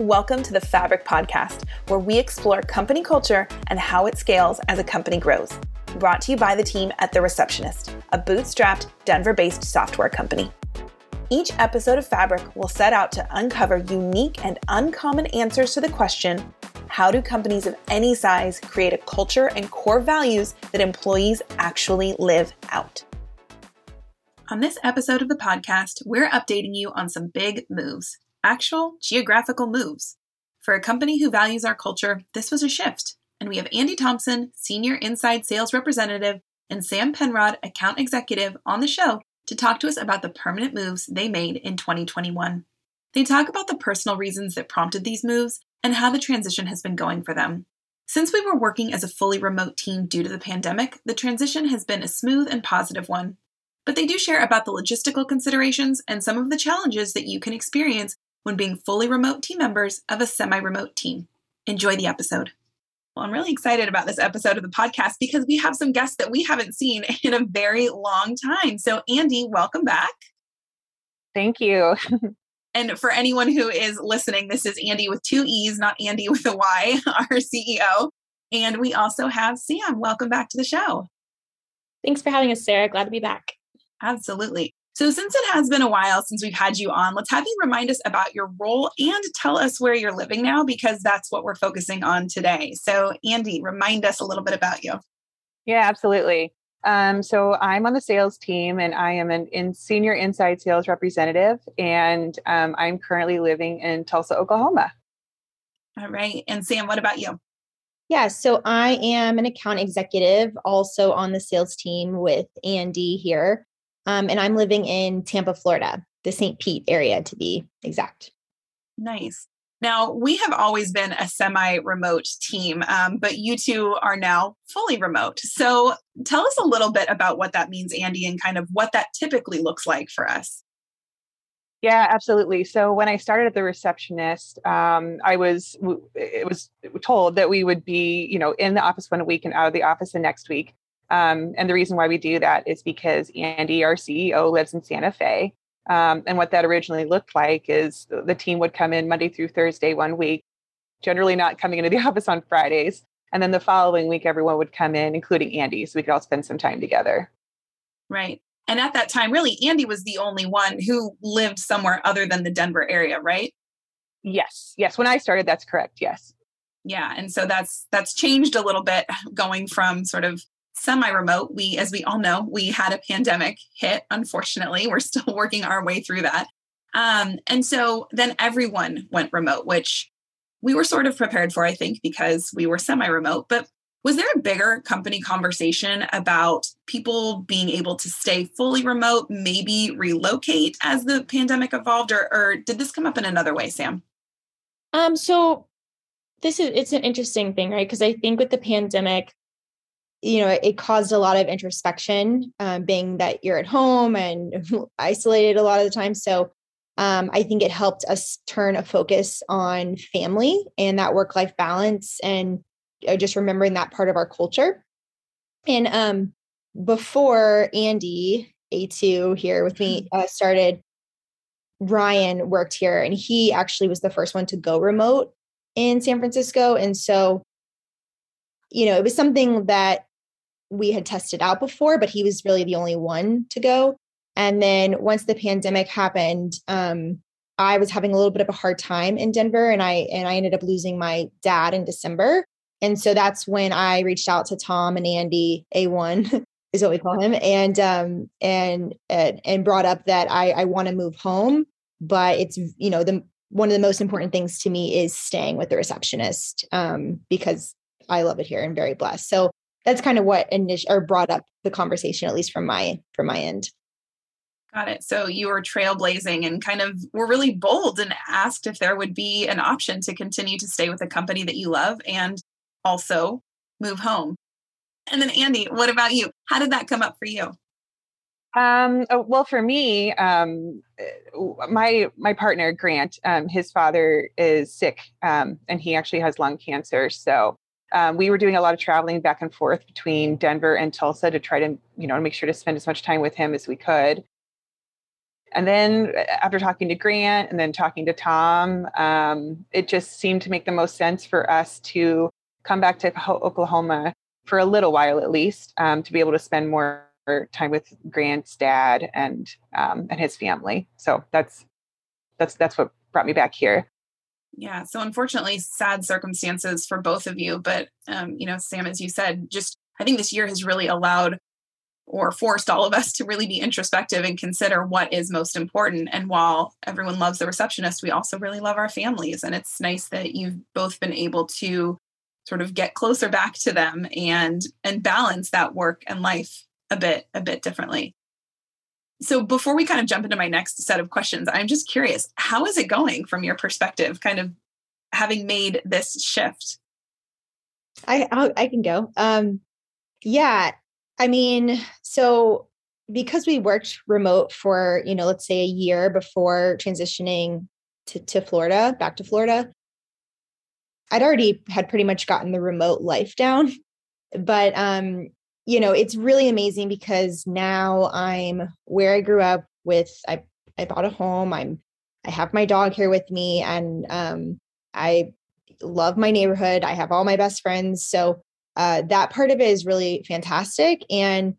Welcome to the Fabric Podcast, where we explore company culture and how it scales as a company grows. Brought to you by the team at The Receptionist, a bootstrapped, Denver based software company. Each episode of Fabric will set out to uncover unique and uncommon answers to the question how do companies of any size create a culture and core values that employees actually live out? On this episode of the podcast, we're updating you on some big moves actual geographical moves. For a company who values our culture, this was a shift. And we have Andy Thompson, Senior Inside Sales Representative, and Sam Penrod, Account Executive, on the show to talk to us about the permanent moves they made in 2021. They talk about the personal reasons that prompted these moves and how the transition has been going for them. Since we were working as a fully remote team due to the pandemic, the transition has been a smooth and positive one. But they do share about the logistical considerations and some of the challenges that you can experience when being fully remote team members of a semi remote team. Enjoy the episode. Well, I'm really excited about this episode of the podcast because we have some guests that we haven't seen in a very long time. So, Andy, welcome back. Thank you. and for anyone who is listening, this is Andy with two E's, not Andy with a Y, our CEO. And we also have Sam. Welcome back to the show. Thanks for having us, Sarah. Glad to be back. Absolutely. So, since it has been a while since we've had you on, let's have you remind us about your role and tell us where you're living now, because that's what we're focusing on today. So, Andy, remind us a little bit about you. Yeah, absolutely. Um, so, I'm on the sales team and I am an in senior inside sales representative, and um, I'm currently living in Tulsa, Oklahoma. All right. And Sam, what about you? Yeah, so I am an account executive also on the sales team with Andy here. Um, and I'm living in Tampa, Florida, the St. Pete area to be exact. Nice. Now, we have always been a semi remote team, um, but you two are now fully remote. So tell us a little bit about what that means, Andy, and kind of what that typically looks like for us. Yeah, absolutely. So when I started at the receptionist, um, I was it was told that we would be, you know, in the office one week and out of the office the next week. Um, and the reason why we do that is because Andy, our CEO, lives in Santa Fe. Um, and what that originally looked like is the team would come in Monday through Thursday one week, generally not coming into the office on Fridays. And then the following week, everyone would come in, including Andy, so we could all spend some time together. Right. And at that time, really, Andy was the only one who lived somewhere other than the Denver area, right? Yes. Yes. When I started, that's correct. Yes. Yeah. And so that's that's changed a little bit going from sort of semi-remote. We as we all know we had a pandemic hit unfortunately. We're still working our way through that. Um, and so then everyone went remote which we were sort of prepared for i think because we were semi-remote. But was there a bigger company conversation about people being able to stay fully remote maybe relocate as the pandemic evolved or, or did this come up in another way sam? Um so this is it's an interesting thing right? Because i think with the pandemic you know it caused a lot of introspection um, being that you're at home and isolated a lot of the time. So um, i think it helped us turn a focus on family and that work life balance and uh, just remembering that part of our culture. And um, before andy a2 here with me uh, started ryan worked here and he actually was the first one to go remote in san francisco. And so you know it was something that we had tested out before, but he was really the only one to go. And then once the pandemic happened, um, I was having a little bit of a hard time in Denver, and I and I ended up losing my dad in December. And so that's when I reached out to Tom and Andy, A1 is what we call him, and um, and and, brought up that I, I want to move home, but it's you know the one of the most important things to me is staying with the receptionist um, because I love it here and very blessed. So that's kind of what initial or brought up the conversation, at least from my from my end. Got it. So you were trailblazing and kind of were really bold and asked if there would be an option to continue to stay with a company that you love and also move home. And then Andy, what about you? How did that come up for you? Um, oh, well, for me, um, my my partner Grant, um, his father is sick, um, and he actually has lung cancer. So um, we were doing a lot of traveling back and forth between Denver and Tulsa to try to, you know, make sure to spend as much time with him as we could. And then uh, after talking to Grant and then talking to Tom, um, it just seemed to make the most sense for us to come back to Oklahoma for a little while at least um, to be able to spend more time with Grant's dad and um, and his family. So that's that's that's what brought me back here. Yeah. So unfortunately, sad circumstances for both of you. But um, you know, Sam, as you said, just I think this year has really allowed or forced all of us to really be introspective and consider what is most important. And while everyone loves the receptionist, we also really love our families. And it's nice that you've both been able to sort of get closer back to them and and balance that work and life a bit a bit differently. So before we kind of jump into my next set of questions, I'm just curious, how is it going from your perspective kind of having made this shift? I I'll, i can go. Um yeah, I mean, so because we worked remote for, you know, let's say a year before transitioning to, to Florida, back to Florida, I'd already had pretty much gotten the remote life down. But um, you know, it's really amazing because now I'm where I grew up with I I bought a home. I'm I have my dog here with me and um I love my neighborhood. I have all my best friends. So uh, that part of it is really fantastic. And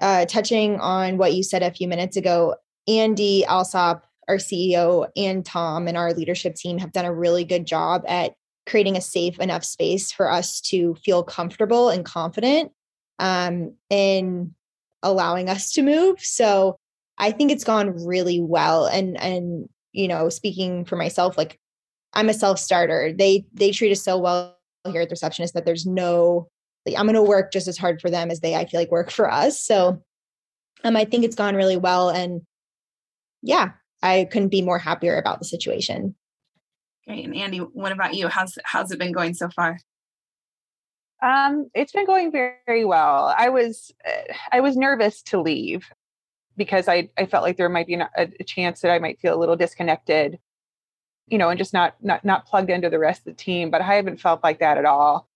uh, touching on what you said a few minutes ago, Andy Alsop, our CEO, and Tom and our leadership team have done a really good job at creating a safe enough space for us to feel comfortable and confident um, in allowing us to move. So I think it's gone really well. And and you know, speaking for myself, like I'm a self starter. They they treat us so well here at the receptionist that there's no like I'm going to work just as hard for them as they I feel like work for us. So um I think it's gone really well and yeah, I couldn't be more happier about the situation. Great. And Andy, what about you? How's how's it been going so far? Um, it's been going very, well. I was uh, I was nervous to leave because I I felt like there might be a, a chance that I might feel a little disconnected, you know, and just not not not plugged into the rest of the team. But I haven't felt like that at all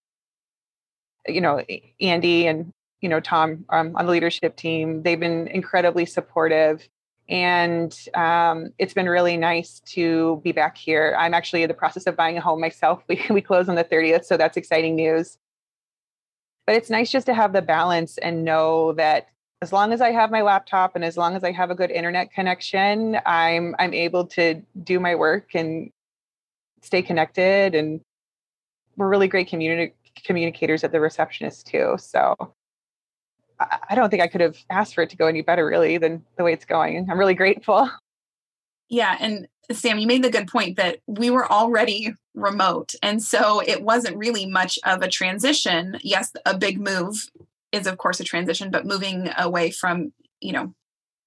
you know, Andy and, you know, Tom um, on the leadership team, they've been incredibly supportive. And um, it's been really nice to be back here. I'm actually in the process of buying a home myself. We, we close on the 30th, so that's exciting news. But it's nice just to have the balance and know that as long as I have my laptop and as long as I have a good internet connection, I'm I'm able to do my work and stay connected. And we're really great communicators at the receptionist too. So I don't think I could have asked for it to go any better really than the way it's going. I'm really grateful. Yeah. And Sam, you made the good point that we were already remote. And so it wasn't really much of a transition. Yes, a big move is of course a transition, but moving away from, you know,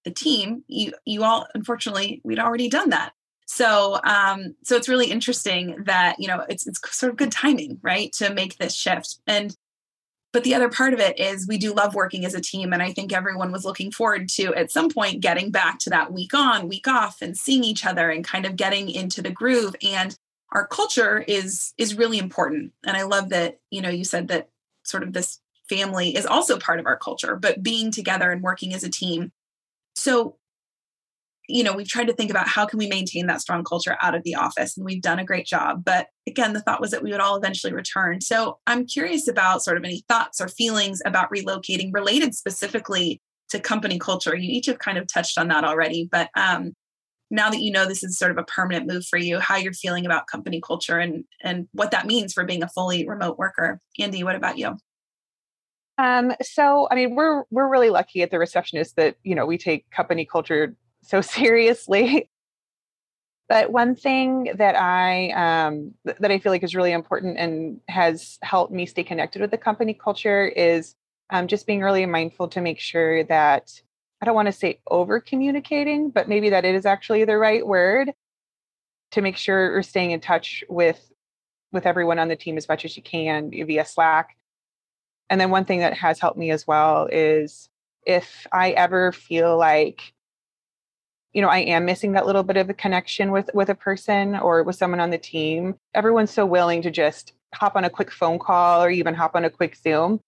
the team, you you all unfortunately we'd already done that. So, um, so it's really interesting that you know it's it's sort of good timing, right, to make this shift. And but the other part of it is we do love working as a team, and I think everyone was looking forward to at some point getting back to that week on, week off, and seeing each other and kind of getting into the groove. And our culture is is really important, and I love that you know you said that sort of this family is also part of our culture, but being together and working as a team. So you know we've tried to think about how can we maintain that strong culture out of the office and we've done a great job. But again the thought was that we would all eventually return. So i'm curious about sort of any thoughts or feelings about relocating related specifically to company culture. You each have kind of touched on that already but um, now that you know this is sort of a permanent move for you how you're feeling about company culture and and what that means for being a fully remote worker. Andy what about you? Um, so I mean, we're we're really lucky at the receptionist that you know we take company culture so seriously. but one thing that I um, th- that I feel like is really important and has helped me stay connected with the company culture is um, just being really mindful to make sure that I don't want to say over communicating, but maybe that it is actually the right word to make sure we're staying in touch with with everyone on the team as much as you can via Slack. And then one thing that has helped me as well is if I ever feel like you know, I am missing that little bit of a connection with with a person or with someone on the team. Everyone's so willing to just hop on a quick phone call or even hop on a quick Zoom,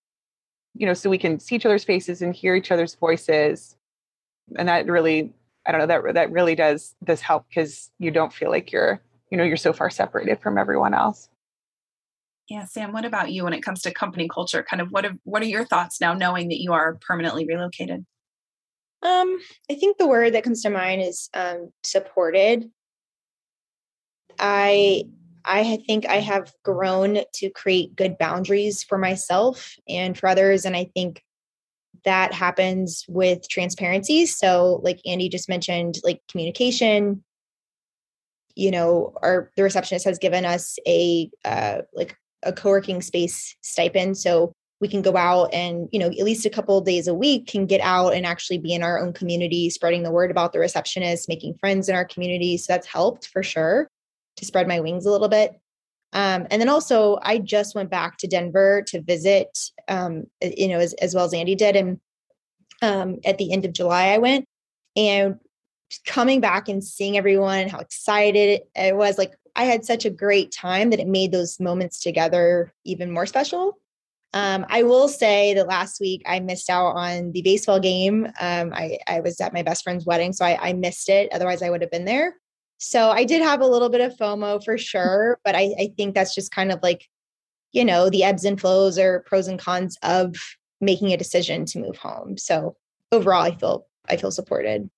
you know, so we can see each other's faces and hear each other's voices. And that really I don't know that that really does does help because you don't feel like you're you know you're so far separated from everyone else. Yeah, Sam, what about you when it comes to company culture? Kind of what what are your thoughts now knowing that you are permanently relocated? Um, I think the word that comes to mind is um, supported. I I think I have grown to create good boundaries for myself and for others, and I think that happens with transparency. So, like Andy just mentioned, like communication. You know, our the receptionist has given us a uh, like a co-working space stipend, so we can go out and you know at least a couple days a week can get out and actually be in our own community spreading the word about the receptionist making friends in our community. So that's helped for sure to spread my wings a little bit. Um, and then also i just went back to denver to visit um, you know as, as well as andy did. And um, at the end of july i went and coming back and seeing everyone and how excited it was like i had such a great time that it made those moments together even more special um, I will say that last week I missed out on the baseball game. Um, I, I was at my best friend's wedding, so I, I missed it. Otherwise, I would have been there. So I did have a little bit of FOMO for sure, but I, I think that's just kind of like, you know, the ebbs and flows or pros and cons of making a decision to move home. So overall, I feel I feel supported.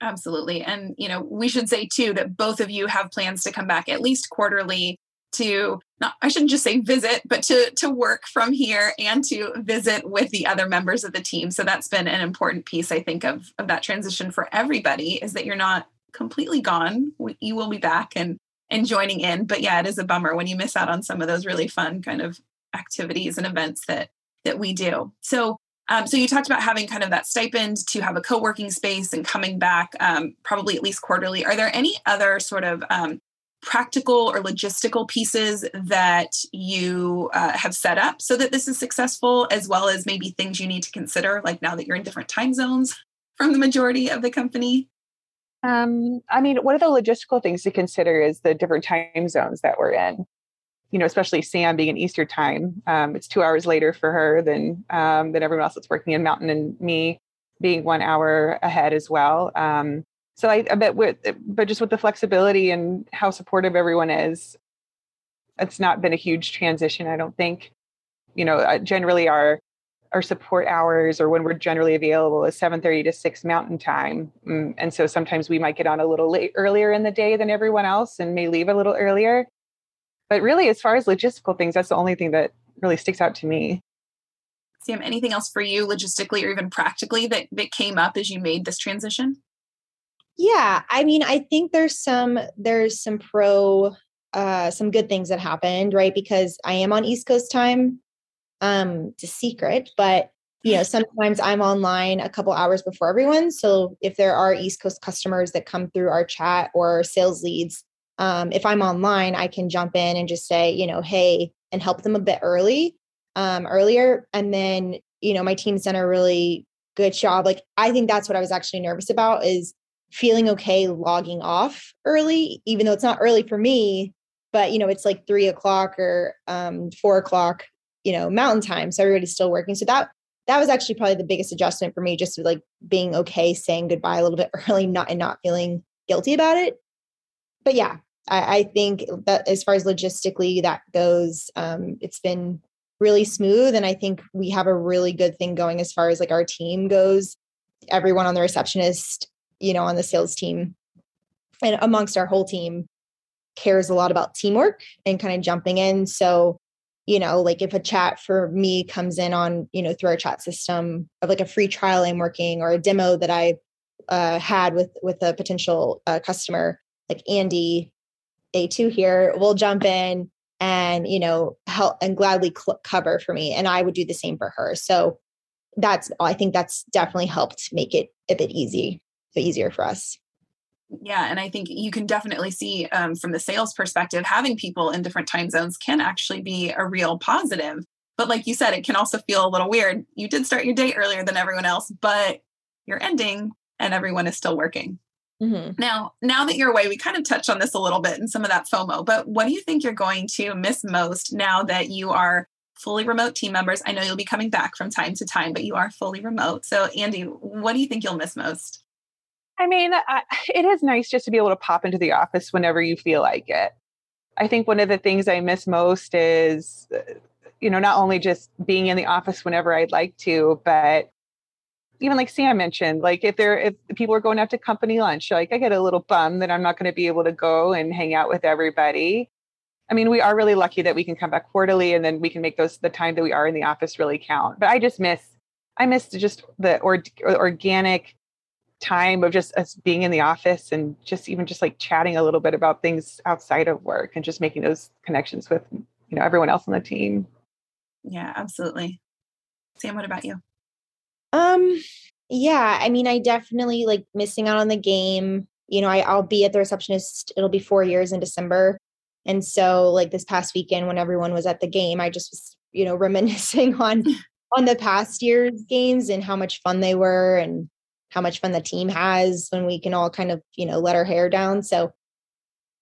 Absolutely. And, you know, we should say too that both of you have plans to come back at least quarterly to not I shouldn't just say visit, but to to work from here and to visit with the other members of the team. So that's been an important piece, I think, of, of that transition for everybody is that you're not completely gone. You will be back and and joining in. But yeah, it is a bummer when you miss out on some of those really fun kind of activities and events that that we do. So um, so you talked about having kind of that stipend to have a co-working space and coming back um, probably at least quarterly. Are there any other sort of um, practical or logistical pieces that you uh, have set up so that this is successful, as well as maybe things you need to consider, like now that you're in different time zones from the majority of the company? Um, I mean, one of the logistical things to consider is the different time zones that we're in. You know, especially Sam being in Easter time, um, it's two hours later for her than um, than everyone else that's working in Mountain, and me being one hour ahead as well. Um, so I, I bet with but just with the flexibility and how supportive everyone is it's not been a huge transition i don't think. You know uh, generally our our support hours or when we're generally available is 7.30 to 6 mountain time. Mm, and so sometimes we might get on a little late earlier in the day than everyone else and may leave a little earlier. But really as far as logistical things that's the only thing that really sticks out to me. Sam anything else for you logistically or even practically that, that came up as you made this transition yeah, I mean, I think there's some there's some pro uh some good things that happened, right? Because I am on East Coast time. Um, it's a secret, but you know, sometimes I'm online a couple hours before everyone. So if there are East Coast customers that come through our chat or sales leads, um, if I'm online, I can jump in and just say, you know, hey, and help them a bit early, um, earlier. And then, you know, my team's done a really good job. Like I think that's what I was actually nervous about is feeling okay logging off early, even though it's not early for me, but you know, it's like three o'clock or um, four o'clock, you know, mountain time. So everybody's still working. So that that was actually probably the biggest adjustment for me, just like being okay saying goodbye a little bit early, not and not feeling guilty about it. But yeah, I, I think that as far as logistically that goes, um, it's been really smooth. And I think we have a really good thing going as far as like our team goes. Everyone on the receptionist you know, on the sales team and amongst our whole team cares a lot about teamwork and kind of jumping in. So, you know, like if a chat for me comes in on, you know, through our chat system of like a free trial I'm working or a demo that I uh, had with with a potential uh, customer, like Andy A2 here, will jump in and you know help and gladly cl- cover for me, and I would do the same for her. So that's I think that's definitely helped make it a bit easy easier for us. Yeah and i think you can definitely see um, from the sales perspective having people in different time zones can actually be a real positive. But like you said it can also feel a little weird. You did start your day earlier than everyone else but you're ending and everyone is still working. Mm-hmm. now now that you're away we kind of touched on this a little bit and some of that fomo but what do you think you're going to miss most now that you are fully remote team members? I know you'll be coming back from time to time but you are fully remote. So andy what do you think you'll miss most I mean, I, it is nice just to be able to pop into the office whenever you feel like it. I think one of the things I miss most is, uh, you know, not only just being in the office whenever I'd like to, but even like Sam mentioned, like if there if people are going out to company lunch, like I get a little bum that I'm not going to be able to go and hang out with everybody. I mean, we are really lucky that we can come back quarterly and then we can make those the time that we are in the office really count. But I just miss I miss just the or, organic time of just us being in the office and just even just like chatting a little bit about things outside of work and just making those connections with you know everyone else on the team. Yeah, absolutely. Sam, what about you? Um, yeah, I mean, I definitely like missing out on the game. You know, I, I'll be at the receptionist, it'll be four years in December. And so like this past weekend when everyone was at the game, I just was, you know, reminiscing on on the past year's games and how much fun they were and how much fun the team has when we can all kind of, you know, let our hair down. So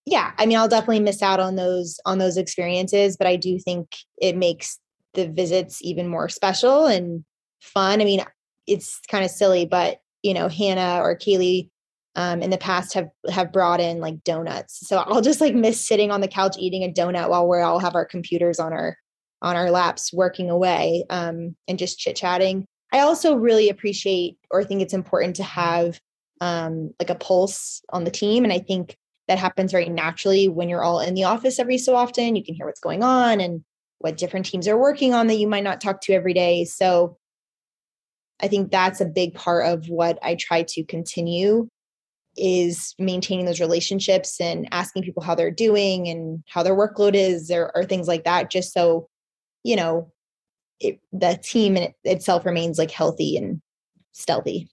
yeah, I mean, I'll definitely miss out on those on those experiences, but I do think it makes the visits even more special and fun. I mean, it's kind of silly, but you know, Hannah or Kaylee um, in the past have have brought in like donuts. So I'll just like miss sitting on the couch eating a donut while we all have our computers on our on our laps working away um, and just chit chatting. I also really appreciate or think it's important to have um, like a pulse on the team, and I think that happens very naturally when you're all in the office every so often. You can hear what's going on and what different teams are working on that you might not talk to every day. So I think that's a big part of what I try to continue is maintaining those relationships and asking people how they're doing and how their workload is or, or things like that just so you know it, the team in itself remains like healthy and stealthy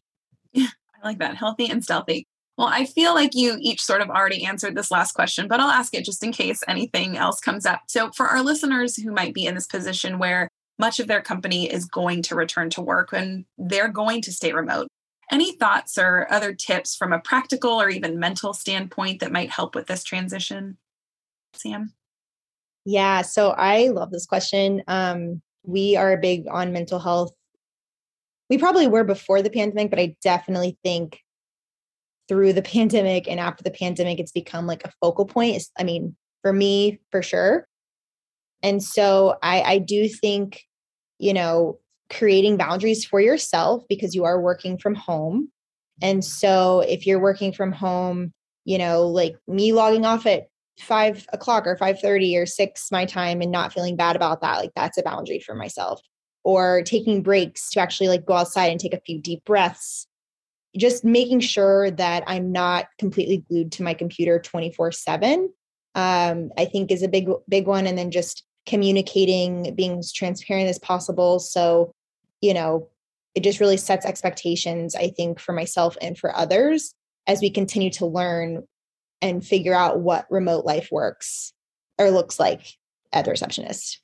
yeah i like that healthy and stealthy well i feel like you each sort of already answered this last question but i'll ask it just in case anything else comes up so for our listeners who might be in this position where much of their company is going to return to work and they're going to stay remote. Any thoughts or other tips from a practical or even mental standpoint that might help with this transition? Sam? Yeah, so I love this question. Um, we are big on mental health. We probably were before the pandemic, but I definitely think through the pandemic and after the pandemic, it's become like a focal point. I mean, for me, for sure. And so I, I do think, you know, creating boundaries for yourself because you are working from home. And so if you're working from home, you know, like me logging off at five o'clock or 5.30 or six my time and not feeling bad about that, like that's a boundary for myself. Or taking breaks to actually like go outside and take a few deep breaths. Just making sure that I'm not completely glued to my computer 24 7 um, I think is a big, big one. And then just communicating, being as transparent as possible. So, you know, it just really sets expectations, I think, for myself and for others as we continue to learn and figure out what remote life works or looks like at the receptionist.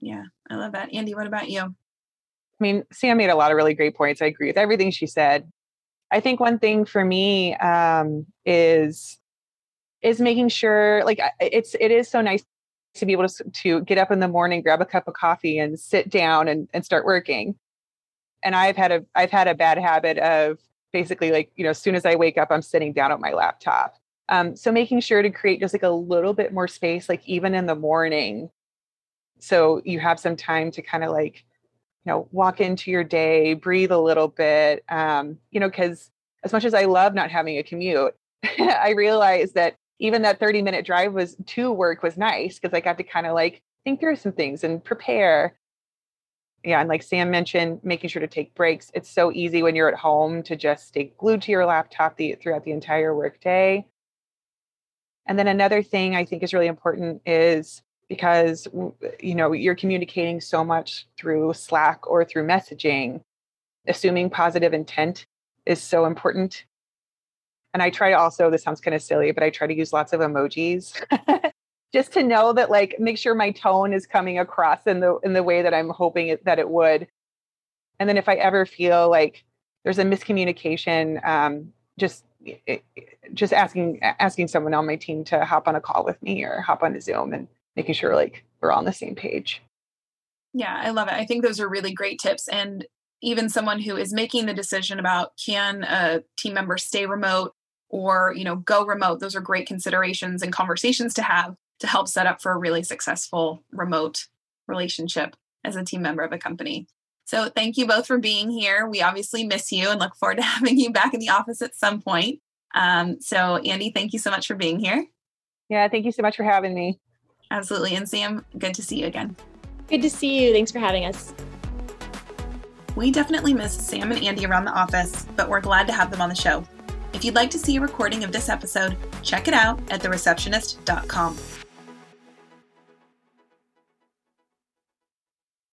Yeah, I love that. Andy, what about you? I mean, Sam made a lot of really great points. I agree with everything she said. I think one thing for me um, is is making sure like it's it is so nice to be able to, to get up in the morning, grab a cup of coffee and sit down and, and start working. And I've had a I've had a bad habit of basically like, you know, as soon as I wake up, I'm sitting down at my laptop. Um, so making sure to create just like a little bit more space, like even in the morning. So you have some time to kind of like, you know, walk into your day, breathe a little bit. Um, you know, because as much as I love not having a commute, I realize that even that 30 minute drive was to work was nice because I got to kind of like think through some things and prepare. Yeah, and like Sam mentioned, making sure to take breaks. It's so easy when you're at home to just stay glued to your laptop the, throughout the entire workday. And then another thing I think is really important is because you know you're communicating so much through Slack or through messaging, assuming positive intent is so important and I try to also, this sounds kind of silly, but I try to use lots of emojis just to know that like make sure my tone is coming across in the in the way that I'm hoping it, that it would. And then if I ever feel like there's a miscommunication, um, just just asking asking someone on my team to hop on a call with me or hop on a Zoom and making sure like we're on the same page. Yeah, I love it. I think those are really great tips. And even someone who is making the decision about can a team member stay remote or you know go remote those are great considerations and conversations to have to help set up for a really successful remote relationship as a team member of a company so thank you both for being here. We obviously miss you and look forward to having you back in the office at some point. Um, so andy thank you so much for being here. Yeah thank you so much for having me. Absolutely. And sam good to see you again. Good to see you. Thanks for having us. We definitely miss Sam and Andy around the office, but we're glad to have them on the show. If you'd like to see a recording of this episode, check it out at thereceptionist.com.